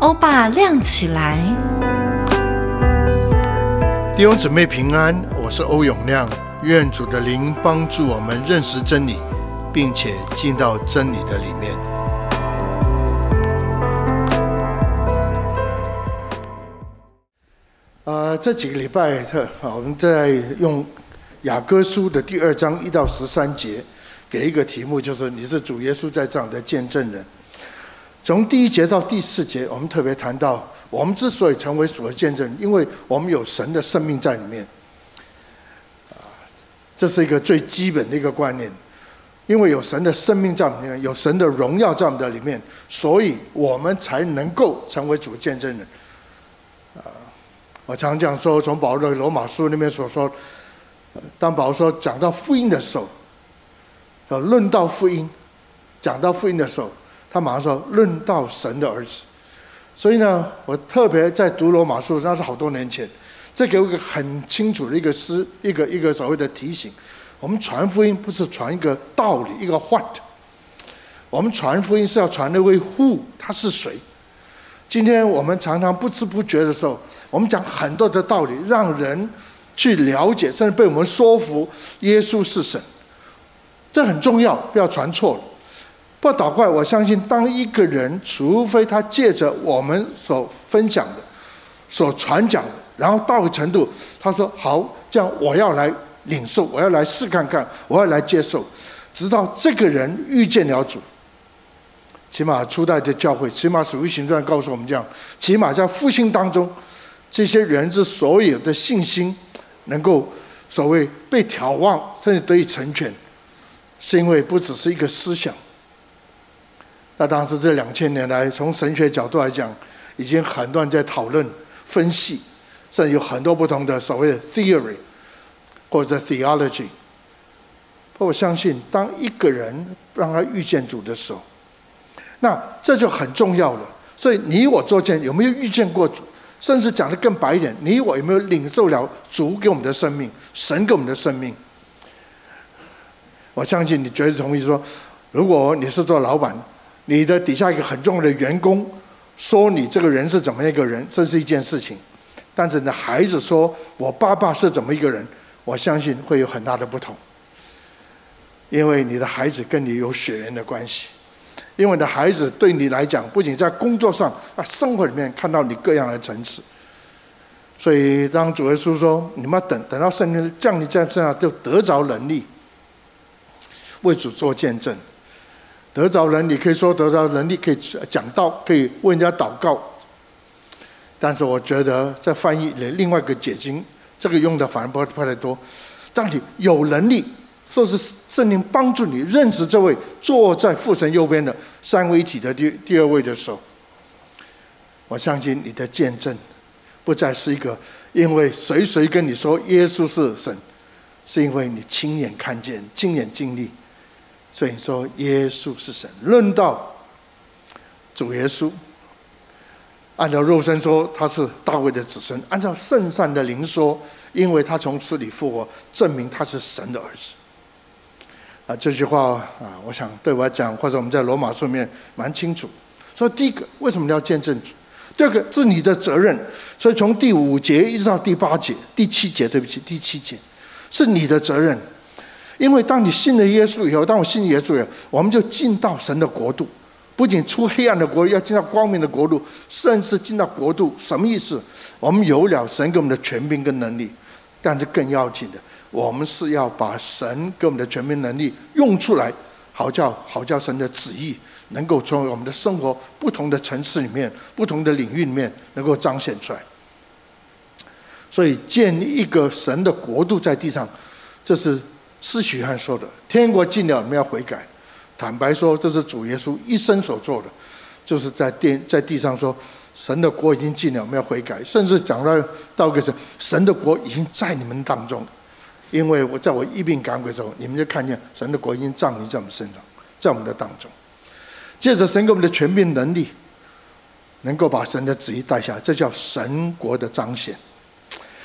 欧巴亮起来，弟兄姊妹平安，我是欧永亮，愿主的灵帮助我们认识真理，并且进到真理的里面。啊、呃，这几个礼拜，特我们在用雅各书的第二章一到十三节，给一个题目，就是你是主耶稣在这样的见证人。从第一节到第四节，我们特别谈到，我们之所以成为主的见证，因为我们有神的生命在里面。啊，这是一个最基本的一个观念，因为有神的生命在里面，有神的荣耀在我们的里面，所以我们才能够成为主的见证人。啊，我常常讲说，从保罗的罗马书那边所说，当保罗说讲到福音的时候，说论到福音，讲到福音的时候。他马上说：“论到神的儿子，所以呢，我特别在读罗马书，那是好多年前，这给我一个很清楚的一个诗，一个一个所谓的提醒。我们传福音不是传一个道理，一个 what，我们传福音是要传那位 who，他是谁？今天我们常常不知不觉的时候，我们讲很多的道理，让人去了解，甚至被我们说服，耶稣是神，这很重要，不要传错了。”不倒怪，我相信，当一个人，除非他借着我们所分享的、所传讲的，然后到个程度，他说好，这样我要来领受，我要来试看看，我要来接受，直到这个人遇见了主。起码初代的教会，起码使徒行传告诉我们这样，起码在复兴当中，这些人之所有的信心能够所谓被眺望，甚至得以成全，是因为不只是一个思想。那当时这两千年来，从神学角度来讲，已经很多人在讨论、分析，甚至有很多不同的所谓的 theory 或者 theology。不过我相信，当一个人让他遇见主的时候，那这就很重要了。所以你我作见有没有遇见过主？甚至讲得更白一点，你我有没有领受了主给我们的生命？神给我们的生命？我相信你绝对同意说，如果你是做老板。你的底下一个很重要的员工说你这个人是怎么一个人，这是一件事情；但是你的孩子说我爸爸是怎么一个人，我相信会有很大的不同。因为你的孩子跟你有血缘的关系，因为你的孩子对你来讲，不仅在工作上啊，生活里面看到你各样的层次。所以当主耶稣说你们要等等到圣灵降临在身上，就得着能力，为主做见证。得着人，你可以说得着能力，可以讲道，可以为人家祷告。但是我觉得在翻译里另外一个解经，这个用的反而不不太多。当你有能力，说是圣灵帮助你认识这位坐在父神右边的三位一体的第第二位的时候，我相信你的见证不再是一个因为谁谁跟你说耶稣是神，是因为你亲眼看见、亲眼经历。所以说，耶稣是神。论到主耶稣，按照肉身说他是大卫的子孙；按照圣善的灵说，因为他从死里复活，证明他是神的儿子。啊，这句话啊，我想对我来讲，或者我们在罗马书里面蛮清楚。所以第一个，为什么要见证主？第二个是你的责任。所以从第五节一直到第八节、第七节，对不起，第七节是你的责任。因为当你信了耶稣以后，当我信耶稣以后，我们就进到神的国度，不仅出黑暗的国，要进到光明的国度，甚至进到国度。什么意思？我们有了神给我们的权柄跟能力，但是更要紧的，我们是要把神给我们的权柄能力用出来，好叫好叫神的旨意能够从我们的生活不同的层次里面、不同的领域里面能够彰显出来。所以建立一个神的国度在地上，这是。是许翰说的：“天国近了，你们要悔改。”坦白说，这是主耶稣一生所做的，就是在地在地上说：“神的国已经近了，我们要悔改。”甚至讲到到个神，神的国已经在你们当中，因为我在我疫病赶鬼的时候，你们就看见神的国已经降临在我们身上，在我们的当中。借着神给我们的权柄能力，能够把神的旨意带下，这叫神国的彰显。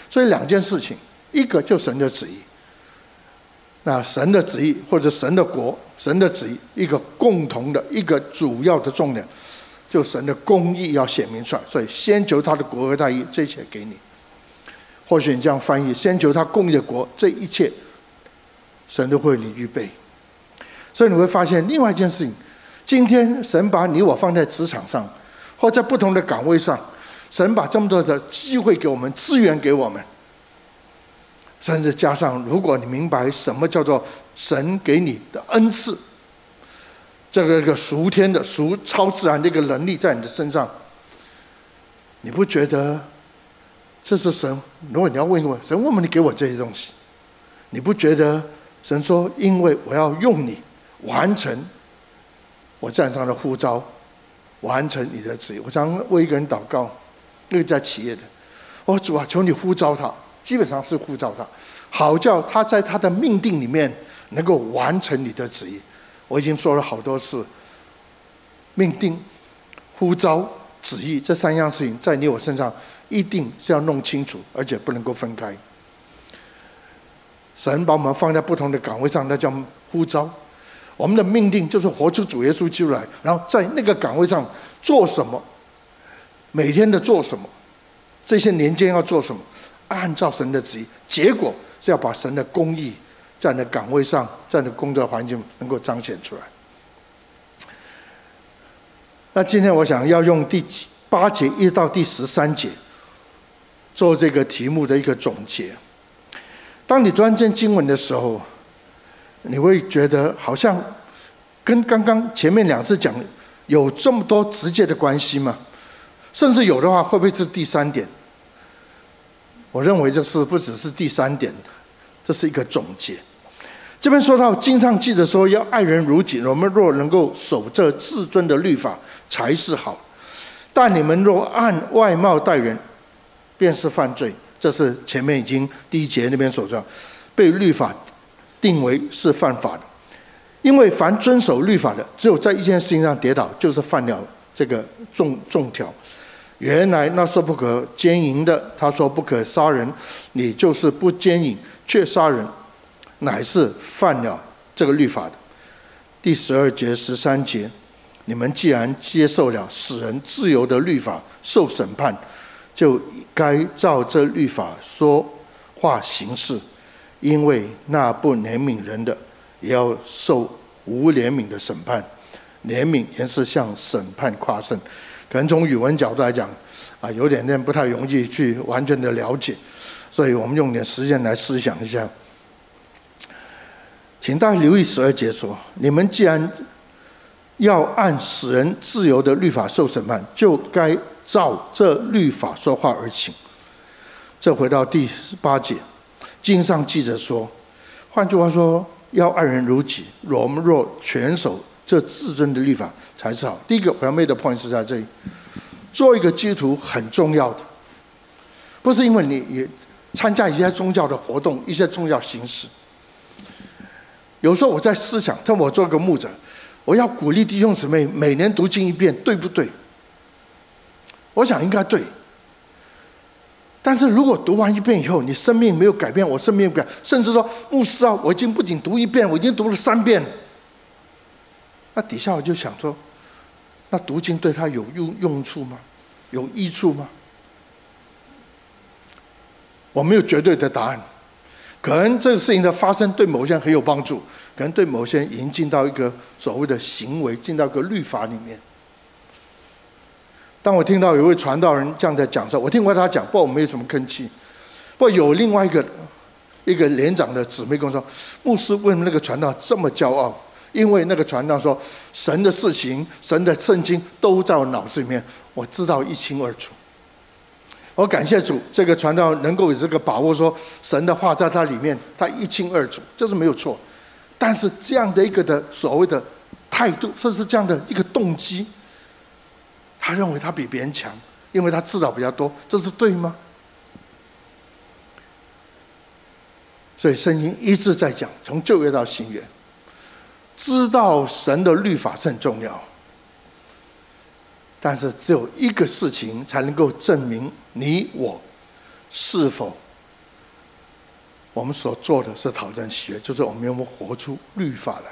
所以两件事情，一个就神的旨意。那神的旨意或者神的国，神的旨意一个共同的一个主要的重点，就神的公义要显明出来。所以先求他的国和大义，这一切给你。或许你这样翻译：先求他公义的国，这一切神都会为你预备。所以你会发现另外一件事情：今天神把你我放在职场上，或在不同的岗位上，神把这么多的机会给我们，资源给我们。甚至加上，如果你明白什么叫做神给你的恩赐，这个一个属天的、属超自然的一个能力在你的身上，你不觉得这是神？如果你要问一问神，为什么你给我这些东西？你不觉得神说，因为我要用你完成我站上的呼召，完成你的旨意。我常为一个人祷告，那个在企业的，我主啊，求你呼召他。基本上是呼召他，好叫他在他的命定里面能够完成你的旨意。我已经说了好多次，命定、呼召、旨意这三样事情在你我身上一定是要弄清楚，而且不能够分开。神把我们放在不同的岗位上，那叫呼召。我们的命定就是活出主耶稣基督来，然后在那个岗位上做什么，每天的做什么，这些年间要做什么。按照神的旨意，结果是要把神的公义在那岗位上，在那工作环境能够彰显出来。那今天我想要用第八节一直到第十三节做这个题目的一个总结。当你读这经文的时候，你会觉得好像跟刚刚前面两次讲有这么多直接的关系吗？甚至有的话，会不会是第三点？我认为这是不只是第三点，这是一个总结。这边说到经上记着说要爱人如己，我们若能够守这至尊的律法才是好。但你们若按外貌待人，便是犯罪。这是前面已经第一节那边所说，被律法定为是犯法的。因为凡遵守律法的，只有在一件事情上跌倒，就是犯了这个重重条。原来那是不可奸淫的，他说不可杀人，你就是不奸淫却杀人，乃是犯了这个律法的。第十二节、十三节，你们既然接受了使人自由的律法，受审判，就该照这律法说话行事，因为那不怜悯人的，也要受无怜悯的审判。怜悯也是向审判夸胜。可能从语文角度来讲，啊，有点点不太容易去完全的了解，所以我们用点时间来思想一下。请大家留意十二节说：你们既然要按使人自由的律法受审判，就该照这律法说话而行。这回到第八节，经上记着说，换句话说，要爱人如己。我们若全守这至尊的律法。才是好。第一个我要 make 的 point 是在这里，做一个基督徒很重要的，不是因为你也参加一些宗教的活动、一些宗教形式。有时候我在思想，当我做个牧者，我要鼓励弟兄姊妹每年读经一遍，对不对？我想应该对。但是如果读完一遍以后，你生命没有改变，我生命不改，甚至说牧师啊，我已经不仅读一遍，我已经读了三遍。那底下我就想说。那读经对他有用用处吗？有益处吗？我没有绝对的答案。可能这个事情的发生对某些人很有帮助，可能对某些人已经进到一个所谓的行为，进到一个律法里面。当我听到有位传道人这样在讲的时候，我听过他讲，不过我没有什么吭气。不过有另外一个一个年长的姊妹跟我说：“牧师为什么那个传道这么骄傲？”因为那个传道说，神的事情、神的圣经都在我脑子里面，我知道一清二楚。我感谢主，这个传道能够有这个把握，说神的话在他里面，他一清二楚，这是没有错。但是这样的一个的所谓的态度，甚至这样的一个动机，他认为他比别人强，因为他知道比较多，这是对吗？所以圣经一直在讲，从旧约到新约。知道神的律法是很重要，但是只有一个事情才能够证明你我是否我们所做的是讨神喜悦，就是我们有没有活出律法来。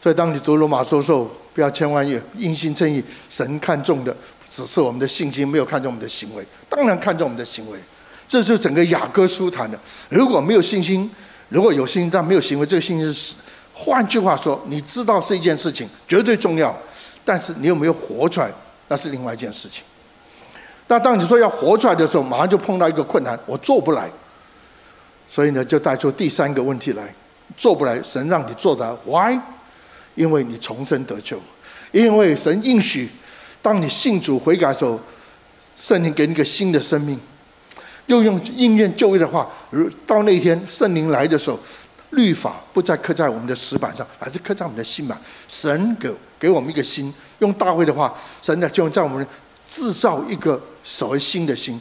所以当你读罗马书的时候，不要千万要因信称义，神看重的只是我们的信心，没有看重我们的行为。当然看重我们的行为，这就是整个雅歌书谈的。如果没有信心，如果有信心但没有行为，这个信心是死。换句话说，你知道是一件事情绝对重要，但是你有没有活出来，那是另外一件事情。那当你说要活出来的时候，马上就碰到一个困难，我做不来。所以呢，就带出第三个问题来：做不来，神让你做的，why？因为你重生得救，因为神应许，当你信主悔改的时候，圣灵给你一个新的生命。又用应验旧约的话，如到那一天圣灵来的时候。律法不再刻在我们的石板上，而是刻在我们的心板。神给给我们一个心，用大卫的话，神呢就在我们制造一个所谓新的心。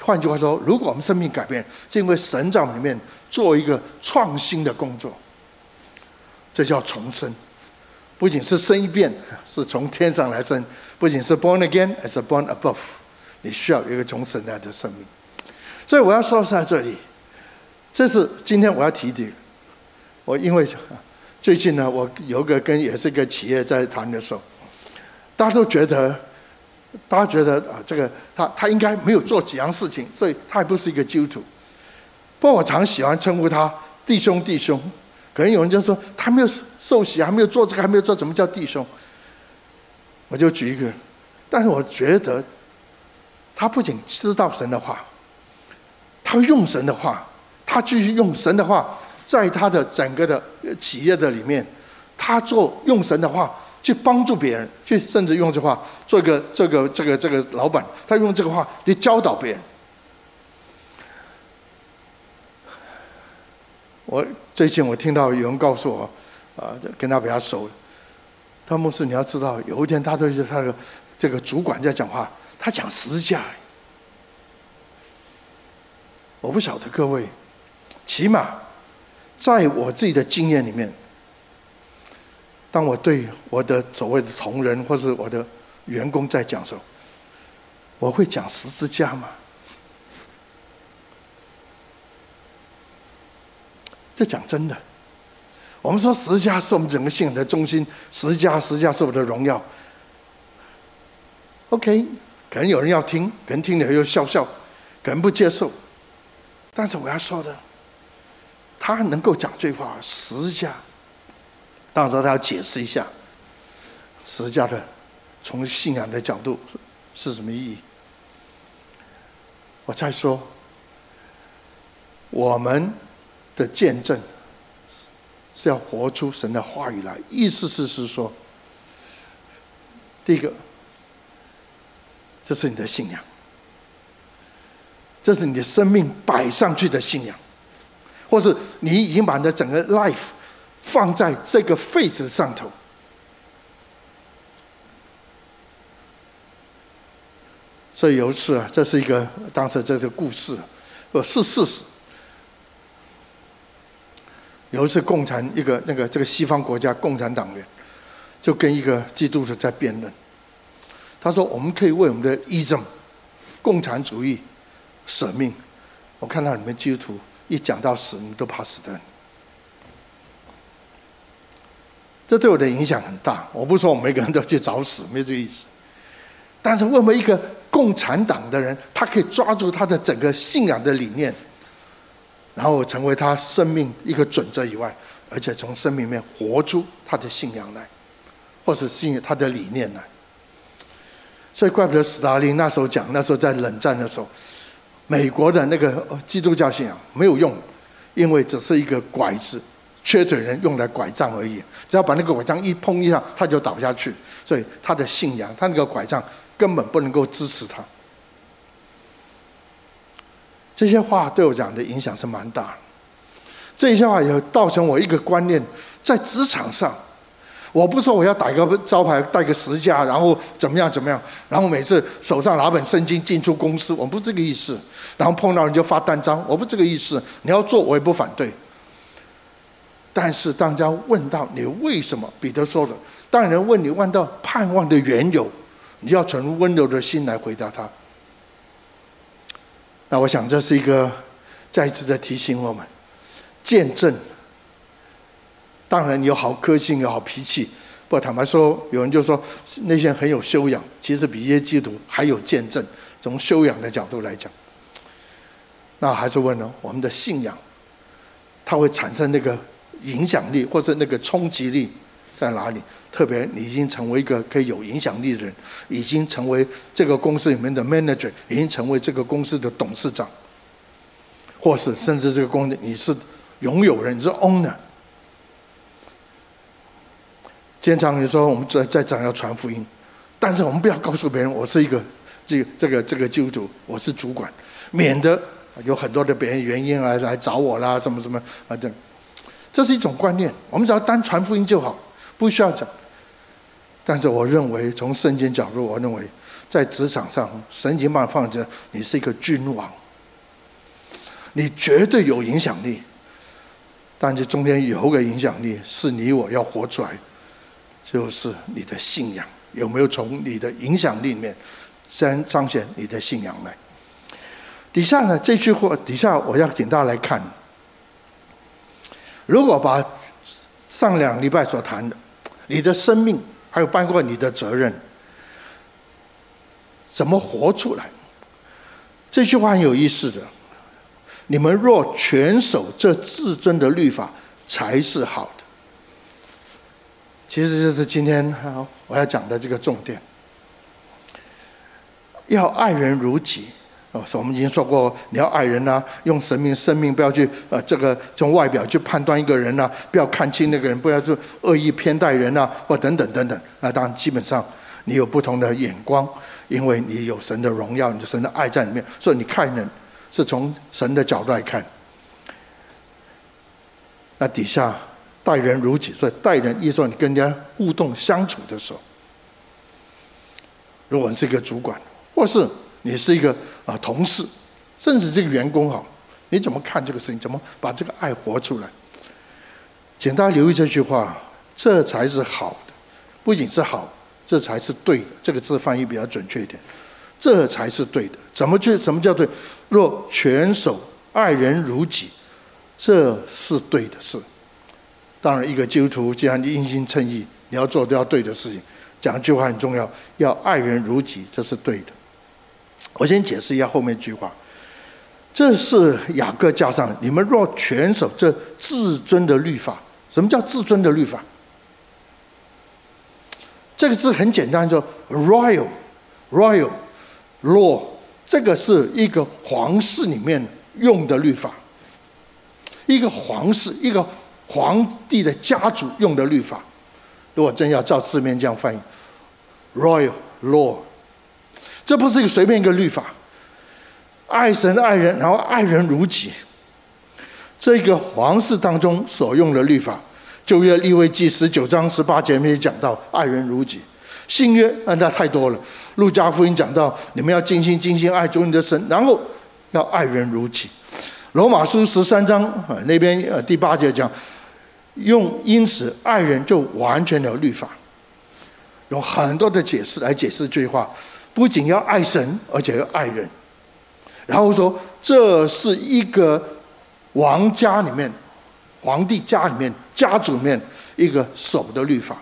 换句话说，如果我们生命改变，是因为神在我们里面做一个创新的工作，这叫重生。不仅是生一遍，是从天上来生；不仅是 born again，而是 born above。你需要一个重生的生命。所以我要说是在这里，这是今天我要提的。我因为最近呢，我有个跟也是一个企业在谈的时候，大家都觉得，大家觉得啊，这个他他应该没有做几样事情，所以他还不是一个基督徒。不过我常喜欢称呼他弟兄弟兄，可能有人就说他没有受洗，还没有做这个，还没有做，怎么叫弟兄？我就举一个，但是我觉得他不仅知道神的话，他用神的话，他继续用神的话。在他的整个的企业的里面，他做用神的话去帮助别人，去甚至用这话做一个这个这个这个老板，他用这个话去教导别人。我最近我听到有人告诉我，啊，跟他比较熟，他牧师你要知道，有一天他对着他的这个主管在讲话，他讲十字架。我不晓得各位，起码。在我自己的经验里面，当我对我的所谓的同仁或是我的员工在讲时候，我会讲十字架吗？这讲真的，我们说十字架是我们整个信仰的中心，十字架，十字架是我的荣耀。OK，可能有人要听，可能听了又笑笑，可能不接受，但是我要说的。他能够讲这话，十字架，当时他要解释一下十字架的从信仰的角度是什么意义。我再说，我们的见证是要活出神的话语来，意思是是说，第一个，这是你的信仰，这是你的生命摆上去的信仰。或是你已经把你的整个 life 放在这个 faith 上头，所以有一次啊，这是一个当时这个故事，呃，是事实。有一次，共产一个那个这个西方国家共产党员就跟一个基督徒在辩论，他说：“我们可以为我们的 ism 共产主义舍命。”我看到你们基督徒。一讲到死，你都怕死的人。这对我的影响很大。我不说我们每个人都去找死，没这个意思。但是为什么一个共产党的人，他可以抓住他的整个信仰的理念，然后成为他生命一个准则以外，而且从生命里面活出他的信仰来，或是信他的理念来。所以怪不得斯大林那时候讲，那时候在冷战的时候。美国的那个基督教信仰没有用，因为只是一个拐子，瘸腿人用来拐杖而已。只要把那个拐杖一碰一下，他就倒下去。所以他的信仰，他那个拐杖根本不能够支持他。这些话对我讲的影响是蛮大。这些话也造成我一个观念，在职场上。我不说我要打一个招牌，带个十字架，然后怎么样怎么样，然后每次手上拿本圣经进出公司，我不是这个意思。然后碰到人就发单张，我不是这个意思。你要做我也不反对。但是当家问到你为什么，彼得说的，当人问你问到盼望的缘由，你要存温柔的心来回答他。那我想这是一个再一次的提醒我们，见证。当然有好个性，有好脾气。不坦白说，有人就说那些很有修养，其实比一些基督徒还有见证。从修养的角度来讲，那还是问了我们的信仰，它会产生那个影响力，或是那个冲击力在哪里？特别你已经成为一个可以有影响力的人，已经成为这个公司里面的 manager，已经成为这个公司的董事长，或是甚至这个公司你是拥有人，你是 owner。经常你说我们在在讲要传福音，但是我们不要告诉别人我是一个这个这个这个基督徒，我是主管，免得有很多的别人原因来来找我啦，什么什么啊这，这是一种观念。我们只要单传福音就好，不需要讲。但是我认为从圣经角度，我认为在职场上，神经把放着你是一个君王，你绝对有影响力。但是中间有个影响力是你我要活出来。就是你的信仰有没有从你的影响力里面彰彰显你的信仰来？底下呢，这句话底下我要请大家来看。如果把上两礼拜所谈的，你的生命还有包括你的责任，怎么活出来？这句话很有意思的。你们若全守这至尊的律法，才是好。其实就是今天我要讲的这个重点，要爱人如己。哦，我们已经说过，你要爱人呐，用神明生命不要去呃这个从外表去判断一个人呐，不要看清那个人，不要去恶意偏待人呐，或等等等等。那当然，基本上你有不同的眼光，因为你有神的荣耀，你的神的爱在里面，所以你看人是从神的角度来看。那底下。待人如己，所以待人，意思说你跟人家互动相处的时候，如果你是一个主管，或是你是一个啊同事，甚至这个员工哈，你怎么看这个事情？怎么把这个爱活出来？请大家留意这句话，这才是好的，不仅是好，这才是对的。这个字翻译比较准确一点，这才是对的。怎么去？什么叫对？若全守爱人如己，这是对的事。当然，一个基督徒既然你因信称义，你要做都要对的事情。讲一句话很重要，要爱人如己，这是对的。我先解释一下后面一句话，这是雅各加上你们若全守这至尊的律法。什么叫至尊的律法？这个字很简单，说 royal royal law，这个是一个皇室里面用的律法，一个皇室一个。皇帝的家族用的律法，如果真要照字面这样翻译，Royal Law，这不是一个随便一个律法。爱神爱人，然后爱人如己，这个皇室当中所用的律法，旧约利未记十九章十八节里面讲到爱人如己。新约那太多了，路加福音讲到你们要尽心尽心爱主你的神，然后要爱人如己。罗马书十三章啊那边呃第八节讲。用因此爱人就完全了律法，有很多的解释来解释这句话，不仅要爱神，而且要爱人。然后说这是一个王家里面、皇帝家里面、家族里面一个守的律法。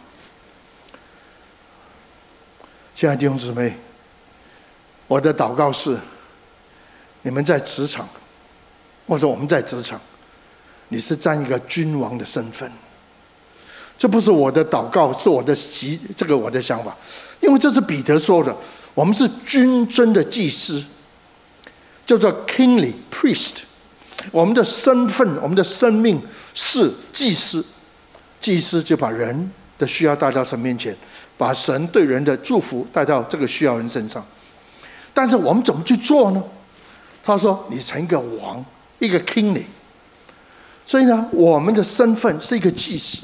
亲爱的弟兄姊妹，我的祷告是：你们在职场，或者我们在职场。你是占一个君王的身份，这不是我的祷告，是我的习，这个我的想法，因为这是彼得说的，我们是君尊的祭司，叫做 kingly priest，我们的身份，我们的生命是祭司，祭司就把人的需要带到神面前，把神对人的祝福带到这个需要人身上，但是我们怎么去做呢？他说：“你成一个王，一个 kingly。”所以呢，我们的身份是一个祭司，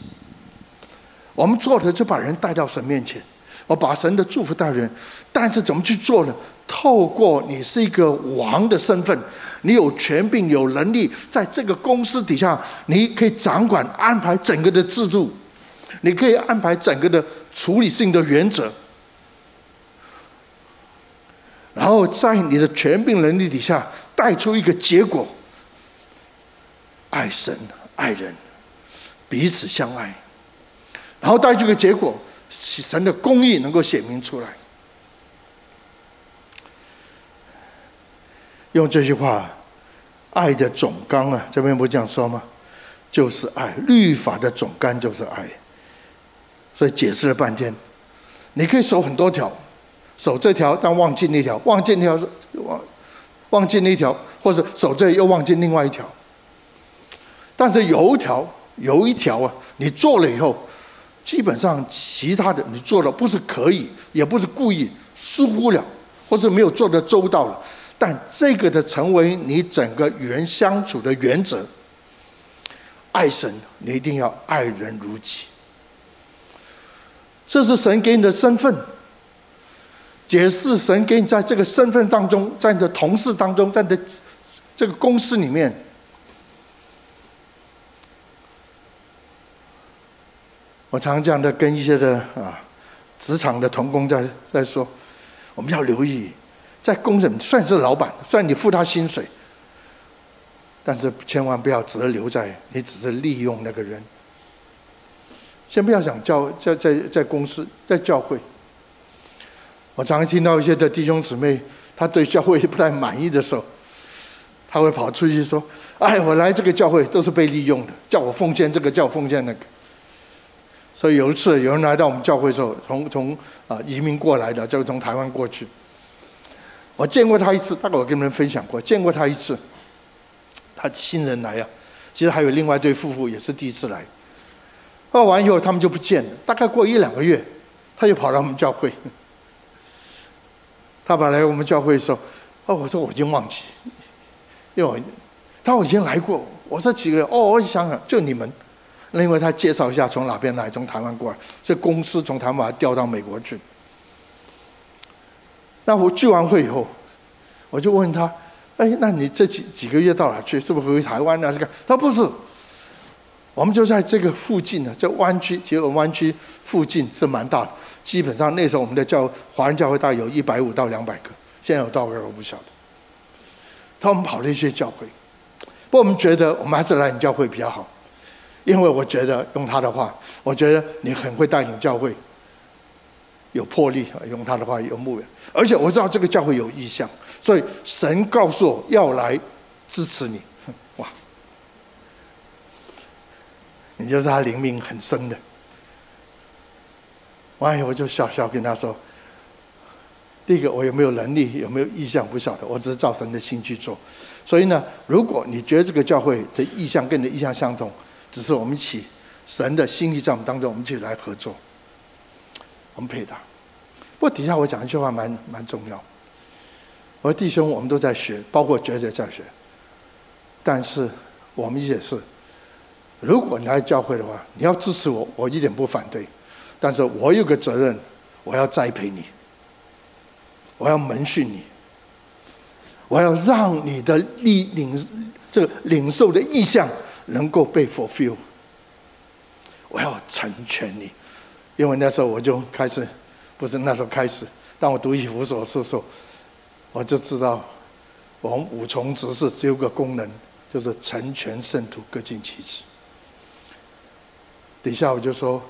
我们做的就把人带到神面前，我把神的祝福带人。但是怎么去做呢？透过你是一个王的身份，你有权柄、有能力，在这个公司底下，你可以掌管、安排整个的制度，你可以安排整个的处理性的原则，然后在你的权柄能力底下带出一个结果。爱神爱人，彼此相爱，然后带这个结果，神的公义能够显明出来。用这句话，爱的总纲啊，这边不这样说吗？就是爱，律法的总纲就是爱。所以解释了半天，你可以守很多条，守这条但忘记那条，忘记那条忘忘记那条，或者守这又忘记另外一条。但是有一条有一条啊，你做了以后，基本上其他的你做了不是可以，也不是故意疏忽了，或是没有做得周到了。但这个的成为你整个与人相处的原则，爱神，你一定要爱人如己。这是神给你的身份，解释神给你在这个身份当中，在你的同事当中，在你的这个公司里面。我常常这样的跟一些的啊职场的同工在在说，我们要留意。在公司算是老板，虽然你付他薪水，但是千万不要只留在你只是利用那个人。先不要讲教在在在公司在教会，我常常听到一些的弟兄姊妹，他对教会不太满意的时候，他会跑出去说：“哎，我来这个教会都是被利用的，叫我奉献这个，叫我奉献那个。”所以有一次有人来到我们教会的时候，从从啊移民过来的，就从台湾过去。我见过他一次，大概我跟你们分享过，见过他一次。他新人来呀、啊，其实还有另外一对夫妇也是第一次来。报完以后，他们就不见了。大概过一两个月，他又跑到我们教会。他跑来我们教会的时候，哦，我说我已经忘记，因为我他我已经来过。我说几个月？哦，我想想，就你们。另外他介绍一下从哪边来，从台湾过来，这公司从台湾把他调到美国去。那我聚完会以后，我就问他：“哎，那你这几几个月到哪去？是不是回台湾啊？”这个他不是，我们就在这个附近呢，这湾区，其实我们湾区附近是蛮大的。基本上那时候我们的教华人教会大概有一百五到两百个，现在有多少个我不晓得。他我们跑了一些教会，不过我们觉得我们还是来你教会比较好，因为我觉得用他的话，我觉得你很会带领教会。有魄力，用他的话有牧养，而且我知道这个教会有意向，所以神告诉我要来支持你，哇！你就是他灵命很深的。完以后我就笑笑跟他说：“第一个，我有没有能力，有没有意向不晓得，我只是照神的心去做。所以呢，如果你觉得这个教会的意向跟你的异象相同，只是我们一起神的心意在我们当中，我们一起来合作。”我们配搭，不过底下我讲一句话蛮蛮重要。我说弟兄，我们都在学，包括觉得在学。但是我们也是，如果你来教会的话，你要支持我，我一点不反对。但是我有个责任，我要栽培你，我要门训你，我要让你的领领这个领受的意向能够被 fulfill，我要成全你。因为那时候我就开始，不是那时候开始，当我读以弗所书的时候，我就知道，我们五重职事只有个功能，就是成全圣徒，各尽其职。底下我就说，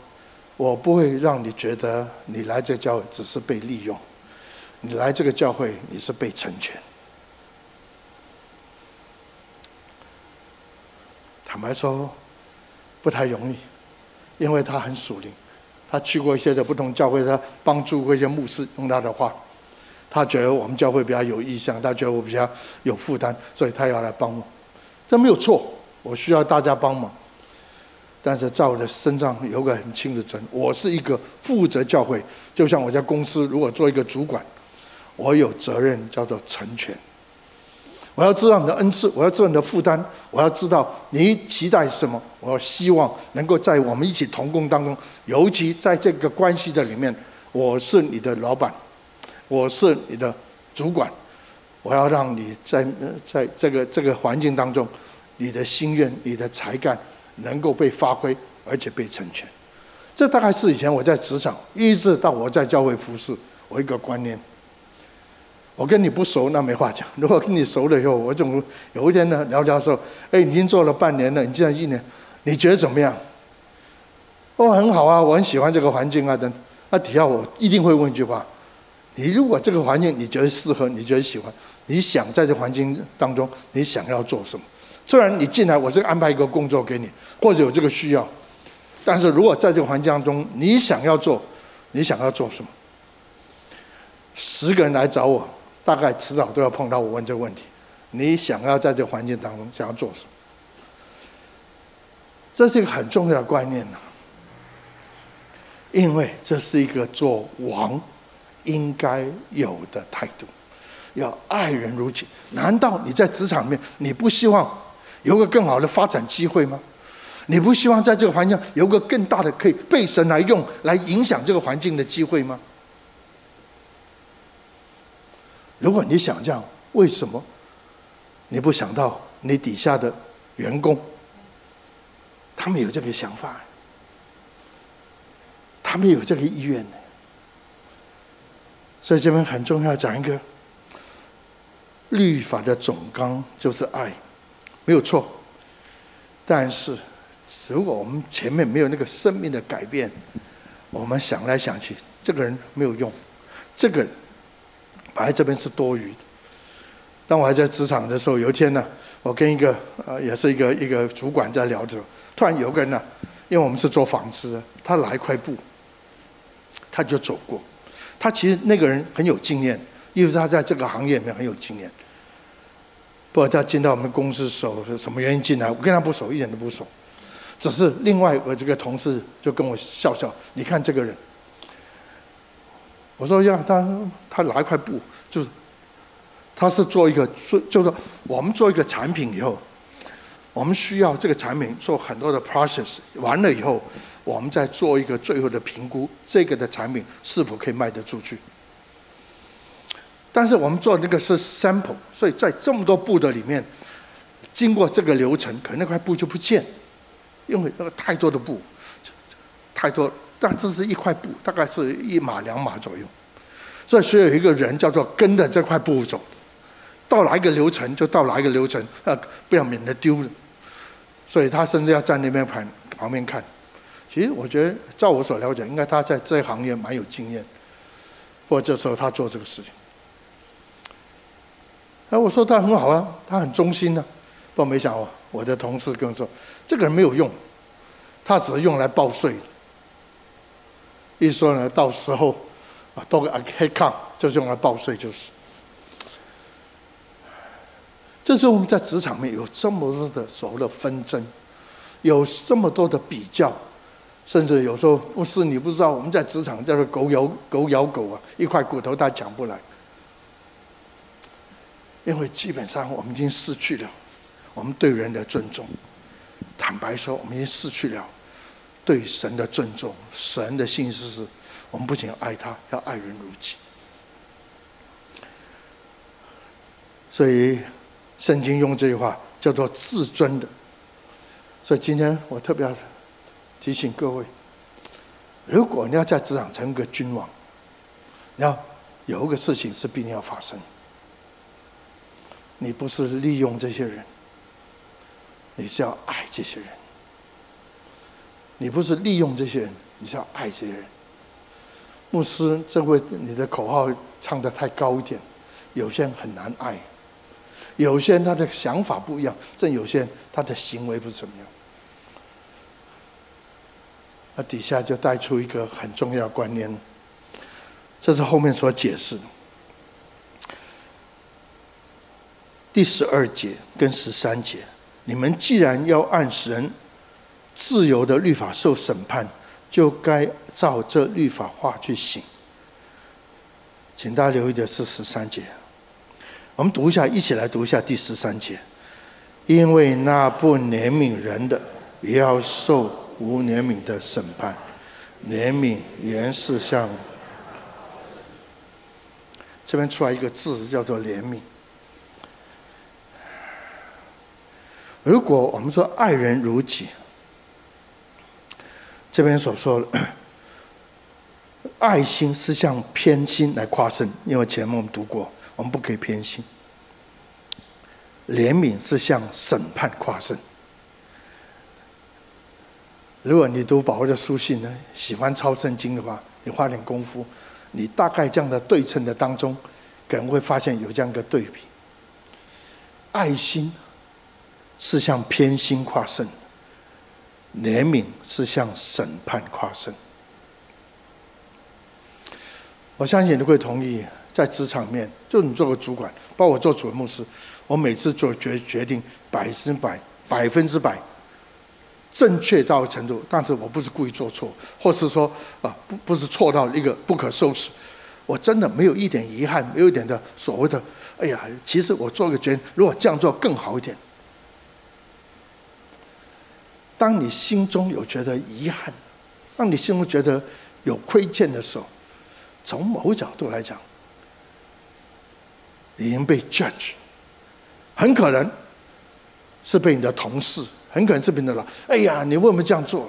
我不会让你觉得你来这教会只是被利用，你来这个教会你是被成全。坦白说，不太容易，因为他很属灵。他去过一些的不同教会，他帮助过一些牧师。用他的话，他觉得我们教会比较有意向，他觉得我比较有负担，所以他要来帮我。这没有错，我需要大家帮忙。但是在我的身上有个很轻的责任，我是一个负责教会，就像我在公司如果做一个主管，我有责任叫做成全。我要知道你的恩赐，我要知道你的负担，我要知道你期待什么。我希望能够在我们一起同工当中，尤其在这个关系的里面，我是你的老板，我是你的主管，我要让你在在这个这个环境当中，你的心愿、你的才干能够被发挥，而且被成全。这大概是以前我在职场，一直到我在教会服侍，我一个观念。我跟你不熟，那没话讲。如果跟你熟了以后，我总有一天呢聊聊说：“哎，已经做了半年了，你这样一年，你觉得怎么样？”哦，很好啊，我很喜欢这个环境啊等。那底下我一定会问一句话：你如果这个环境你觉得适合，你觉得喜欢，你想在这环境当中你想要做什么？虽然你进来我是安排一个工作给你，或者有这个需要，但是如果在这个环境当中你想要做，你想要做什么？十个人来找我，大概迟早都要碰到我问这个问题：你想要在这个环境当中想要做什么？这是一个很重要的观念呐。因为这是一个做王应该有的态度，要爱人如己。难道你在职场里面，你不希望有个更好的发展机会吗？你不希望在这个环境有个更大的可以被神来用来影响这个环境的机会吗？如果你想这样，为什么你不想到你底下的员工，他们有这个想法？他们有这个意愿，所以这边很重要，讲一个律法的总纲就是爱，没有错。但是，如果我们前面没有那个生命的改变，我们想来想去，这个人没有用，这个摆在这边是多余的。当我还在职场的时候，有一天呢，我跟一个呃，也是一个一个主管在聊着，突然有个人呢，因为我们是做纺织的，他拿一块布。他就走过，他其实那个人很有经验，因为他在这个行业里面很有经验。不过他进到我们公司时候是什么原因进来？我跟他不熟，一点都不熟。只是另外我这个同事就跟我笑笑，你看这个人。我说呀，他他拿一块布，就是他是做一个做，就是说我们做一个产品以后，我们需要这个产品做很多的 process，完了以后。我们再做一个最后的评估，这个的产品是否可以卖得出去？但是我们做那个是 sample，所以在这么多布的里面，经过这个流程，可能那块布就不见，因为那个太多的布，太多，但这是一块布，大概是一码两码左右，所以需要有一个人叫做跟着这块布走，到哪一个流程就到哪一个流程，呃，不要免得丢了，所以他甚至要在那边旁旁边看。其实我觉得，照我所了解，应该他在这一行业蛮有经验。不过这时候他做这个事情，哎，我说他很好啊，他很忠心呢、啊。不过没想到，我的同事跟我说，这个人没有用，他只是用来报税。一说呢，到时候啊，多个 account 就是用来报税，就是。这时候我们在职场里面有这么多的所谓的纷争，有这么多的比较。甚至有时候不是你不知道，我们在职场叫做狗咬狗咬狗啊，一块骨头他讲不来，因为基本上我们已经失去了我们对人的尊重。坦白说，我们已经失去了对神的尊重。神的心思是，我们不仅要爱他，要爱人如己。所以圣经用这句话叫做至尊的。所以今天我特别要。提醒各位，如果你要在职场成个君王，你要有一个事情是必定要发生。你不是利用这些人，你是要爱这些人。你不是利用这些人，你是要爱这些人。牧师，这位你的口号唱得太高一点，有些人很难爱，有些人他的想法不一样，正有些人他的行为不怎么样。那底下就带出一个很重要观念，这是后面所解释。第十二节跟十三节，你们既然要按神自由的律法受审判，就该照这律法话去行。请大家留意的是十三节，我们读一下，一起来读一下第十三节。因为那不怜悯人的，也要受。无怜悯的审判，怜悯原是像这边出来一个字叫做怜悯。如果我们说爱人如己，这边所说的 爱心是向偏心来夸胜，因为前面我们读过，我们不可以偏心。怜悯是向审判夸胜。如果你读保罗的书信呢，喜欢抄圣经的话，你花点功夫，你大概这样的对称的当中，可能会发现有这样一个对比：爱心是向偏心夸胜，怜悯是向审判夸胜。我相信你会同意，在职场面，就你做个主管，包括我做主任牧师，我每次做决决定，百分百、百分之百。正确到程度，但是我不是故意做错，或是说啊，不不是错到一个不可收拾，我真的没有一点遗憾，没有一点的所谓的，哎呀，其实我做个决定，如果这样做更好一点。当你心中有觉得遗憾，当你心中觉得有亏欠的时候，从某个角度来讲，已经被 judge，很可能是被你的同事。很可能是被你的老。哎呀，你为什么这样做？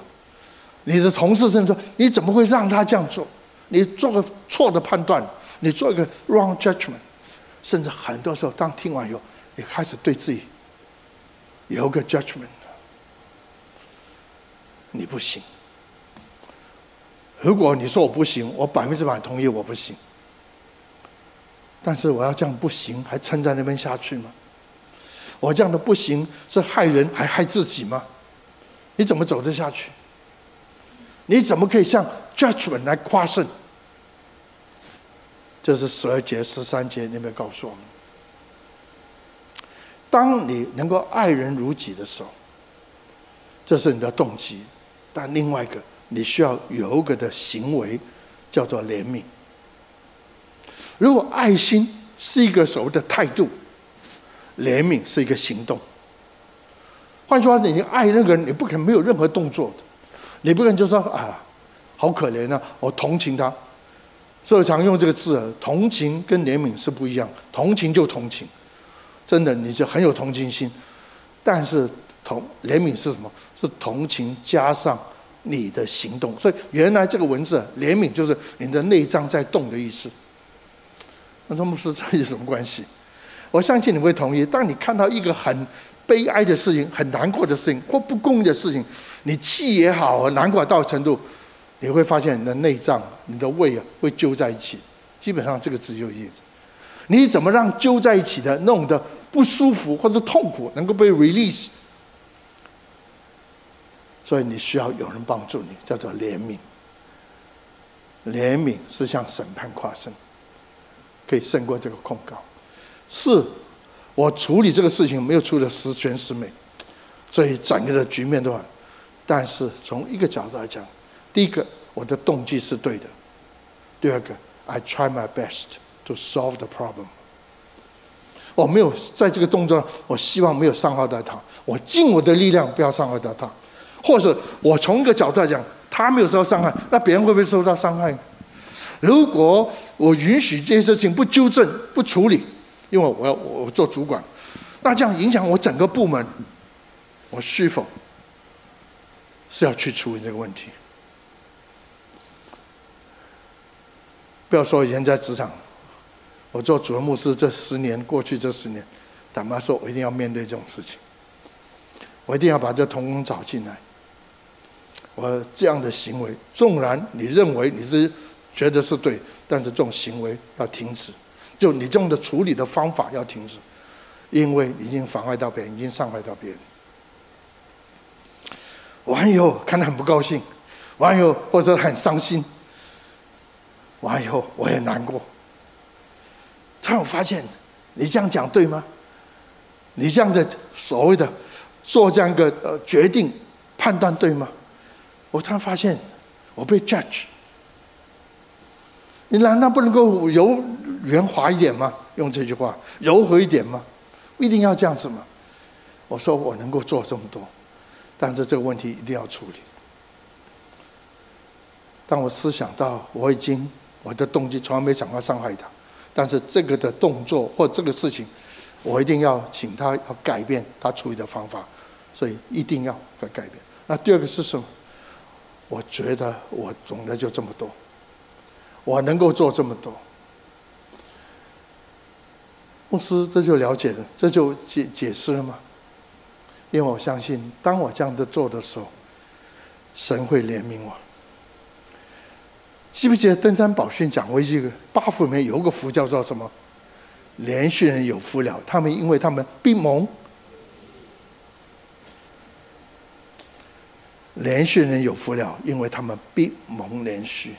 你的同事甚至说：“你怎么会让他这样做？你做个错的判断，你做一个 wrong judgment。”甚至很多时候，当听完以后，你开始对自己有个 judgment。你不行。如果你说我不行，我百分之百同意我不行。但是我要这样不行，还撑在那边下去吗？我这样的不行，是害人还害自己吗？你怎么走得下去？你怎么可以向 judgment 来夸胜？这是十二节、十三节，你有没有告诉我们？当你能够爱人如己的时候，这是你的动机；但另外一个，你需要有一个的行为，叫做怜悯。如果爱心是一个所谓的态度。怜悯是一个行动。换句话说，你爱那个人，你不可能没有任何动作的。你不可能就说啊，好可怜啊，我同情他。所以常用这个字，同情跟怜悯是不一样。同情就同情，真的你就很有同情心。但是同怜悯是什么？是同情加上你的行动。所以原来这个文字怜悯就是你的内脏在动的意思。那这牧师这有什么关系？我相信你会同意。当你看到一个很悲哀的事情、很难过的事情或不公的事情，你气也好，难过到程度，你会发现你的内脏、你的胃啊会揪在一起。基本上这个字就意思。你怎么让揪在一起的、弄得不舒服或者痛苦能够被 release？所以你需要有人帮助你，叫做怜悯。怜悯是向审判夸胜，可以胜过这个控告。是，我处理这个事情没有处理十全十美，所以整个的局面都很。但是从一个角度来讲，第一个，我的动机是对的；第二个，I try my best to solve the problem。我没有在这个动作，我希望没有伤害到他，我尽我的力量不要伤害到他，或者我从一个角度来讲，他没有受到伤害，那别人会不会受到伤害？如果我允许这些事情不纠正、不处理，因为我要我做主管，那这样影响我整个部门，我是否是要去处理这个问题？不要说以前在职场，我做主任牧师这十年，过去这十年，坦白说，我一定要面对这种事情，我一定要把这同工找进来。我这样的行为，纵然你认为你是觉得是对，但是这种行为要停止。就你这样的处理的方法要停止，因为已经妨碍到别人，已经伤害到别人。完以后看得很不高兴，完以后或者很伤心，完以后我也难过。突然发现，你这样讲对吗？你这样的所谓的做这样一个呃决定判断对吗？我突然发现，我被 judge。你难道不能够柔圆滑一点吗？用这句话，柔和一点吗？不一定要这样子吗？我说我能够做这么多，但是这个问题一定要处理。当我思想到我已经我的动机从来没想过伤害他，但是这个的动作或这个事情，我一定要请他要改变他处理的方法，所以一定要改改变。那第二个是什么？我觉得我懂得就这么多。我能够做这么多，牧师这就了解了，这就解解释了吗？因为我相信，当我这样子做的时候，神会怜悯我。记不记得登山宝训讲过一个八福里面有个福叫做什么？怜恤人有福了，他们因为他们必蒙。连续人有福了，因为他们必蒙连续。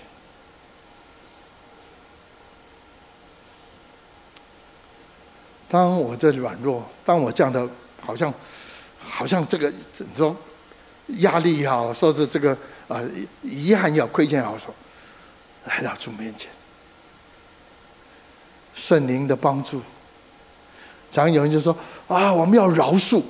当我这软弱，当我这样的好像，好像这个你说压力也好，说是这个啊遗憾也好，亏欠也好，说来到主面前，圣灵的帮助。常有人就说啊，我们要饶恕，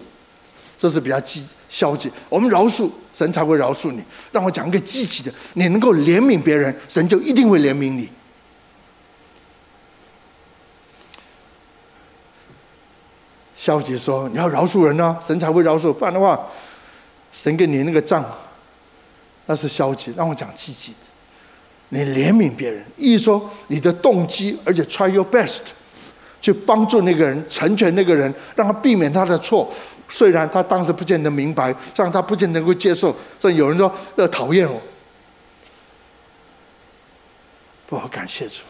这是比较积消极。我们饶恕，神才会饶恕你。让我讲一个积极的，你能够怜悯别人，神就一定会怜悯你。消极说：“你要饶恕人呢、神才会饶恕。不然的话，神给你那个账，那是消极。让我讲积极的，你怜悯别人，意思说你的动机，而且 try your best，去帮助那个人，成全那个人，让他避免他的错。虽然他当时不见得明白，让他不见得能够接受。所以有人说要讨厌我，不好感谢主。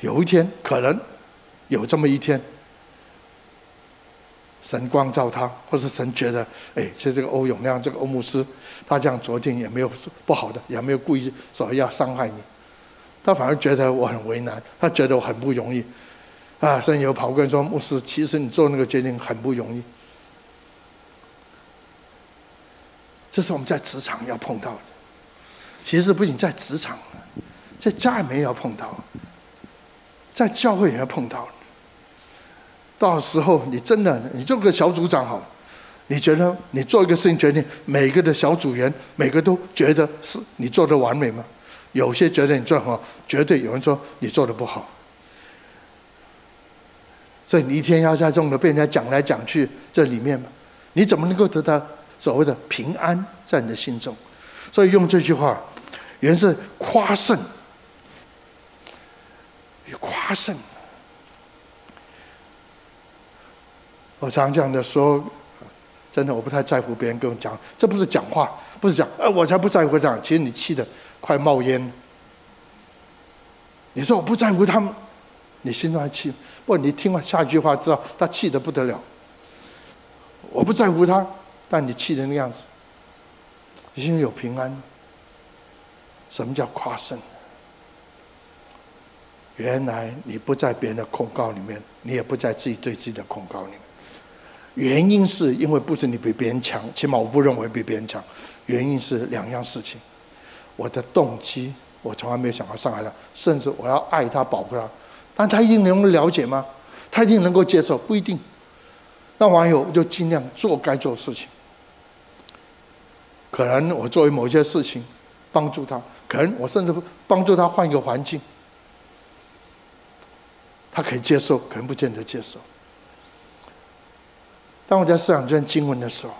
有一天，可能有这么一天。”神光照他，或是神觉得，哎，其实这个欧永亮，这个欧牧师，他这样昨天也没有不好的，也没有故意说要伤害你，他反而觉得我很为难，他觉得我很不容易，啊，神有跑过来说，牧师，其实你做那个决定很不容易，这是我们在职场要碰到的，其实不仅在职场，在家里面也要碰到，在教会也要碰到。到时候你真的，你做个小组长好，你觉得你做一个事情决定，每个的小组员每个都觉得是你做的完美吗？有些觉得你做好，绝对有人说你做的不好。所以你一天要在这种的被人家讲来讲去这里面嘛，你怎么能够得到所谓的平安在你的心中？所以用这句话，原是夸胜与夸胜。我常这样的说，真的，我不太在乎别人跟我讲，这不是讲话，不是讲，呃，我才不在乎这样。其实你气得快冒烟。你说我不在乎他们，你心中还气？不，你听完下一句话，知道他气得不得了。我不在乎他，但你气成那样子，你心里有平安。什么叫夸胜？原来你不在别人的控告里面，你也不在自己对自己的控告里面。原因是因为不是你比别人强，起码我不认为比别人强。原因是两样事情，我的动机我从来没有想过伤害他，甚至我要爱他、保护他，但他一定能够了解吗？他一定能够接受？不一定。那网友就尽量做该做的事情。可能我作为某些事情帮助他，可能我甚至帮助他换一个环境，他可以接受，可能不见得接受。当我在思想这段经文的时候，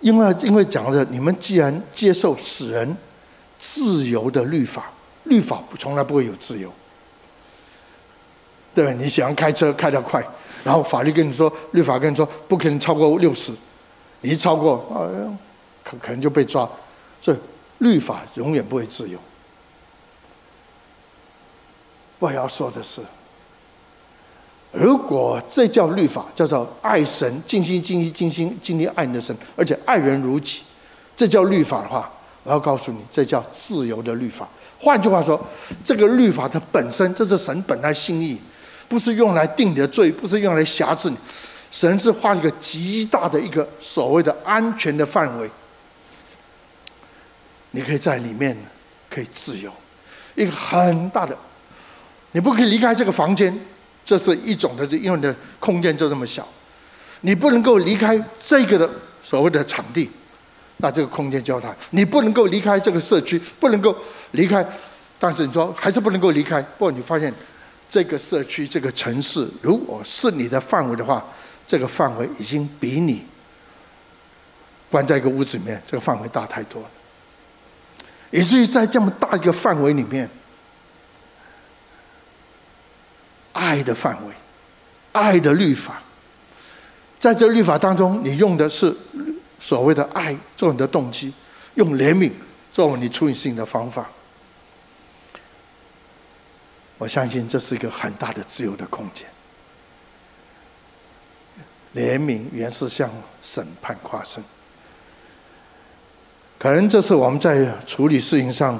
因为因为讲着你们既然接受死人自由的律法，律法从来不会有自由，对吧？你想要开车开得快，然后法律跟你说，律法跟你说不可能超过六十，你一超过，哎，可可能就被抓，所以律法永远不会自由。我要说的是。如果这叫律法，叫做爱神，尽心、尽心、尽心、尽力爱你的神，而且爱人如己，这叫律法的话，我要告诉你，这叫自由的律法。换句话说，这个律法的本身，这是神本来心意，不是用来定你的罪，不是用来辖制你。神是画一个极大的一个所谓的安全的范围，你可以在里面可以自由，一个很大的，你不可以离开这个房间。这是一种的，因为你的空间就这么小，你不能够离开这个的所谓的场地，那这个空间交谈，你不能够离开这个社区，不能够离开。但是你说还是不能够离开，不过你发现这个社区、这个城市，如果是你的范围的话，这个范围已经比你关在一个屋子里面这个范围大太多了，以至于在这么大一个范围里面。爱的范围，爱的律法，在这律法当中，你用的是所谓的爱做你的动机，用怜悯作为你处理事情的方法。我相信这是一个很大的自由的空间。怜悯原是向审判夸胜，可能这是我们在处理事情上，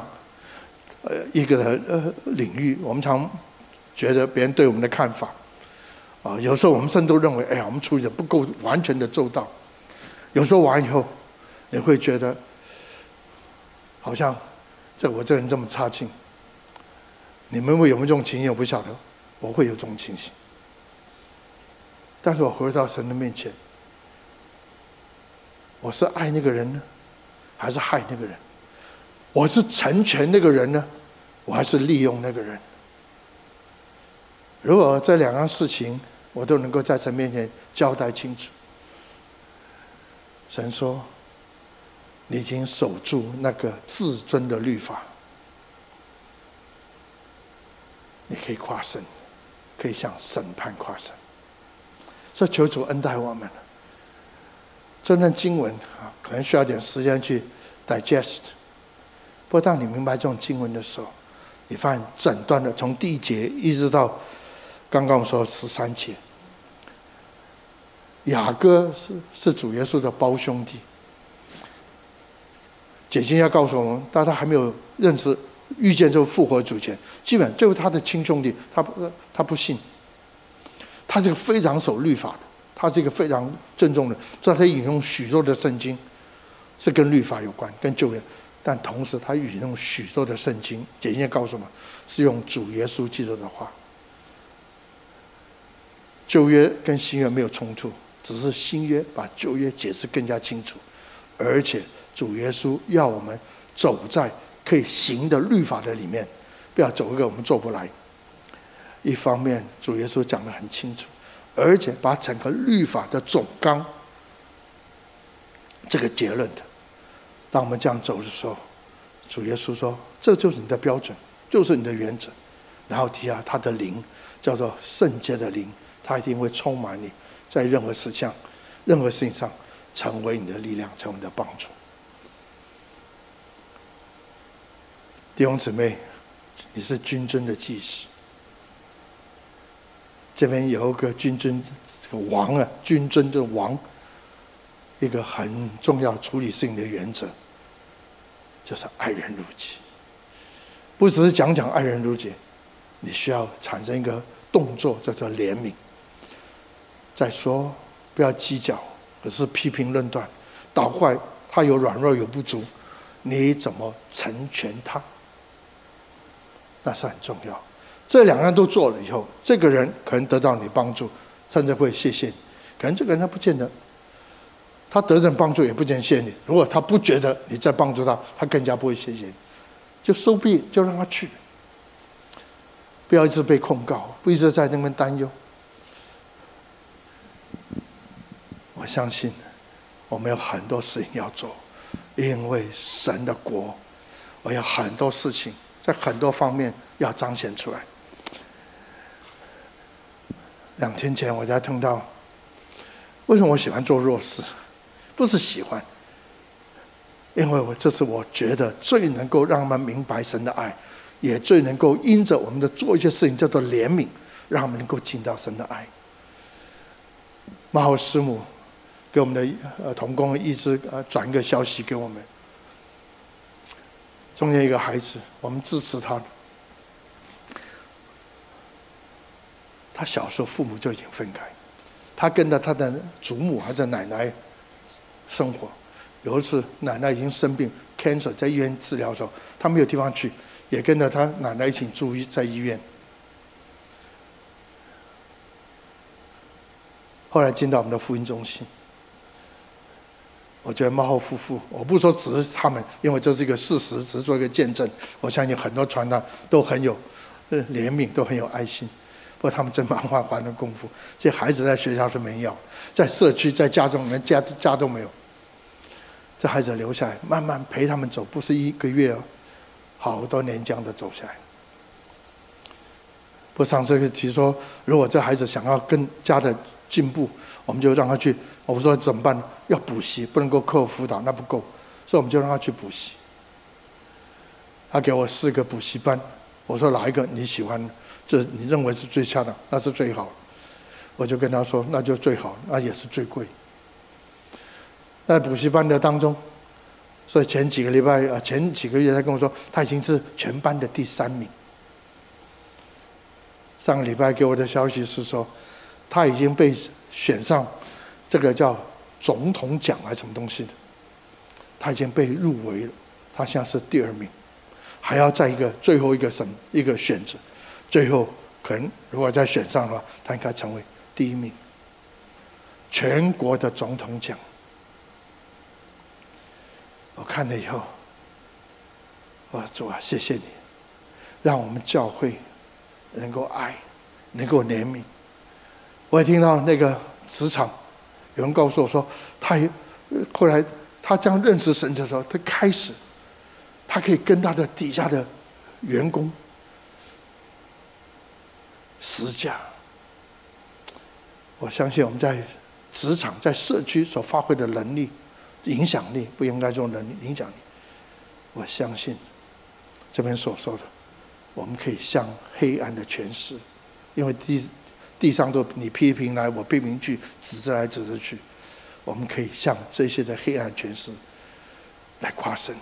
呃，一个呃领域，我们常觉得别人对我们的看法，啊，有时候我们甚至都认为，哎呀，我们处理的不够完全的周到。有时候完以后，你会觉得，好像这我这人这么差劲。你们会有没有这种情形？我不晓得，我会有这种情形。但是我回到神的面前，我是爱那个人呢，还是害那个人？我是成全那个人呢，我还是利用那个人？如果这两样事情我都能够在神面前交代清楚，神说：“你已经守住那个至尊的律法，你可以夸胜，可以向审判夸胜。”这求主恩待我们。这段经文啊，可能需要点时间去 digest。不过当你明白这种经文的时候，你发现整段的从第一节一直到刚刚我说十三节，雅各是是主耶稣的胞兄弟。解经要告诉我们，但他还没有认识遇见这个复活主前，基本就是他的亲兄弟，他不他不信。他是一个非常守律法的，他是一个非常郑重的，所以他引用许多的圣经，是跟律法有关，跟旧约，但同时他引用许多的圣经，简介告诉我们，是用主耶稣基督的话。旧约跟新约没有冲突，只是新约把旧约解释更加清楚，而且主耶稣要我们走在可以行的律法的里面，不要走一个我们做不来。一方面，主耶稣讲得很清楚，而且把整个律法的总纲这个结论的，当我们这样走的时候，主耶稣说：“这就是你的标准，就是你的原则。”然后提下他的灵，叫做圣洁的灵，他一定会充满你，在任何事项、任何事情上，成为你的力量，成为你的帮助。弟兄姊妹，你是君尊的祭司。这边有一个君尊，这个王啊，君尊这个王，一个很重要处理事情的原则，就是爱人如己。不只是讲讲爱人如己，你需要产生一个动作，叫做怜悯。再说，不要计较，而是批评论断，倒怪他有软弱有不足，你怎么成全他？那是很重要。这两样都做了以后，这个人可能得到你帮助，甚至会谢谢你。可能这个人他不见得，他得人帮助也不见谢你。如果他不觉得你在帮助他，他更加不会谢谢你。就收毕，就让他去，不要一直被控告，不一直在那边担忧。我相信我们有很多事情要做，因为神的国，我有很多事情在很多方面要彰显出来。两天前我才听到，为什么我喜欢做弱势？不是喜欢，因为我这是我觉得最能够让他们明白神的爱，也最能够因着我们的做一些事情叫做怜悯，让他们能够进到神的爱。马后师母给我们的呃童工一直呃转一个消息给我们，中间一个孩子，我们支持他。他小时候父母就已经分开，他跟着他的祖母还是奶奶生活。有一次奶奶已经生病，cancer 在医院治疗的时候，他没有地方去，也跟着他奶奶一起住医在医院。后来进到我们的福音中心，我觉得猫后夫妇，我不说只是他们，因为这是一个事实，只是做一个见证。我相信很多传道都很有怜悯，都很有爱心。不过他们真蛮花花的功夫，这孩子在学校是没有，在社区在家中连家家都没有。这孩子留下来，慢慢陪他们走，不是一个月哦，好多年这样的走下来。不，上次提说，如果这孩子想要更加的进步，我们就让他去。我们说怎么办？要补习，不能够课后辅导，那不够，所以我们就让他去补习。他给我四个补习班，我说哪一个你喜欢？这你认为是最恰当，那是最好。我就跟他说，那就最好，那也是最贵。在补习班的当中，所以前几个礼拜啊，前几个月他跟我说，他已经是全班的第三名。上个礼拜给我的消息是说，他已经被选上，这个叫总统奖还是什么东西的，他已经被入围了，他现在是第二名，还要再一个最后一个什一个选择，最后可能如果再选上的话，他应该成为第一名，全国的总统奖。我看了以后，我说主啊，谢谢你，让我们教会能够爱，能够怜悯。我也听到那个职场有人告诉我说，他也后来他将认识神的时候，他开始，他可以跟他的底下的员工私下。我相信我们在职场、在社区所发挥的能力。影响力不应该做能力影响力。我相信这边所说的，我们可以向黑暗的诠释，因为第地上都你批评来，我批评去，指责来指责去，我们可以向这些的黑暗权势来夸胜。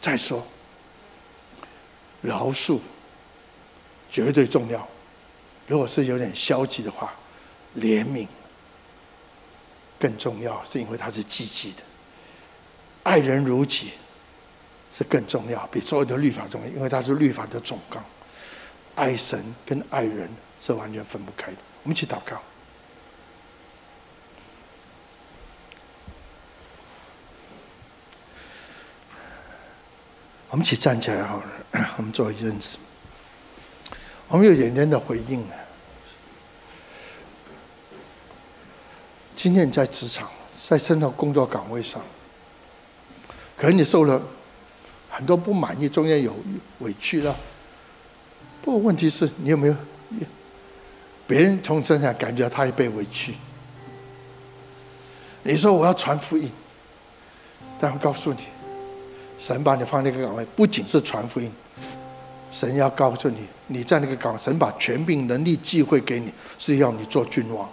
再说，饶恕绝对重要。如果是有点消极的话，怜悯更重要，是因为它是积极的。爱人如己是更重要，比所有的律法重要，因为它是律法的总纲。爱神跟爱人是完全分不开的。我们一起祷告。我们一起站起来好了，我们做一阵子。我们有点点的回应啊。今天你在职场，在身上工作岗位上。可能你受了很多不满意，中间有委屈了。不过问题是你有没有别人从身上感觉他也被委屈？你说我要传福音，但我告诉你，神把你放那个岗位，不仅是传福音，神要告诉你，你在那个岗，神把权柄、能力、机会给你，是要你做君王。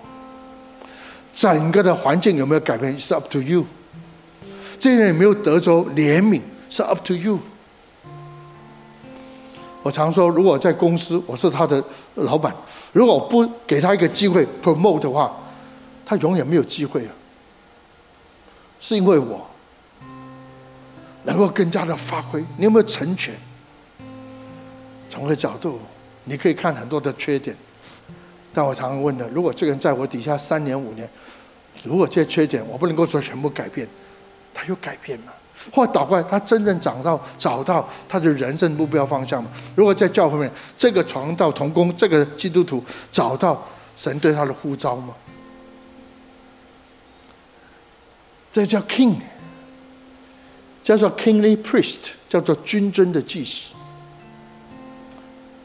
整个的环境有没有改变是 up to you。这人有没有得着怜悯，是 up to you。我常说，如果在公司我是他的老板，如果不给他一个机会 promote 的话，他永远没有机会啊。是因为我能够更加的发挥，你有没有成全？从这个角度，你可以看很多的缺点，但我常常问的，如果这个人在我底下三年五年，如果这些缺点我不能够说全部改变。他有改变吗？或倒过来，他真正找到找到他的人生目标方向吗？如果在教会里面，这个传道同工，这个基督徒找到神对他的呼召吗？这叫 king，叫做 kingly priest，叫做君尊的祭司。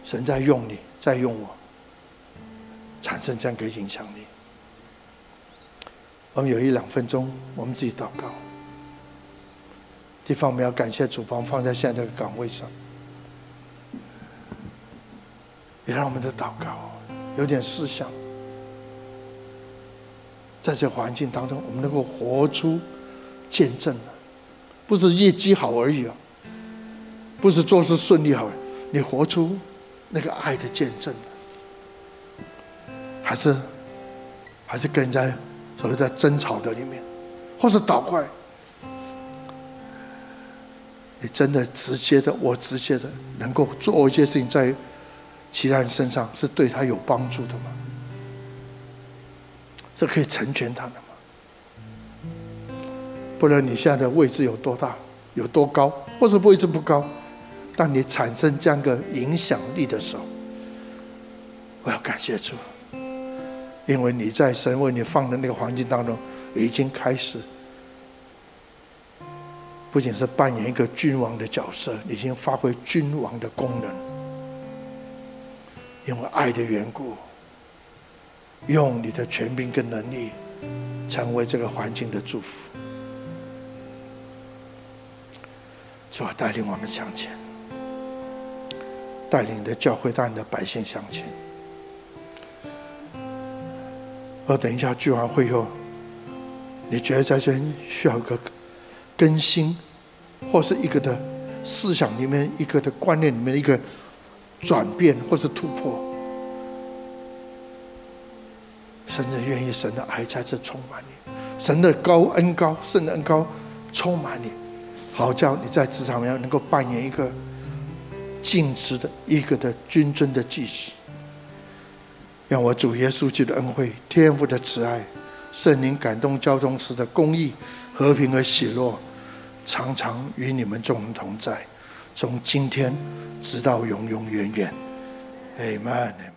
神在用你，在用我，产生这样一个影响力。我们有一两分钟，我们自己祷告。地方我们要感谢主，帮放在现在这个岗位上，也让我们的祷告有点思想，在这环境当中，我们能够活出见证，不是业绩好而已啊，不是做事顺利好，你活出那个爱的见证，还是还是跟人家所谓在争吵的里面，或是倒过来。你真的直接的，我直接的，能够做一些事情在其他人身上，是对他有帮助的吗？这可以成全他的吗？不论你现在的位置有多大，有多高，或者位置不高，当你产生这样一个影响力的时候，我要感谢主，因为你在神为你放的那个环境当中，已经开始。不仅是扮演一个君王的角色，已经发挥君王的功能。因为爱的缘故，用你的权柄跟能力，成为这个环境的祝福。主啊，带领我们向前，带领你的教会，带领的百姓向前。而等一下聚完会后，你觉得在这需要一个更新，或是一个的思想里面，一个的观念里面一个转变，或是突破，甚至愿意神的爱在这充满你，神的高恩高，圣的恩高充满你，好叫你在职场上能够扮演一个尽职的一个的君尊的祭司。让我主耶稣基督的恩惠、天父的慈爱、圣灵感动交通时的公义、和平和喜乐，常常与你们众人同在，从今天直到永永远远。Amen。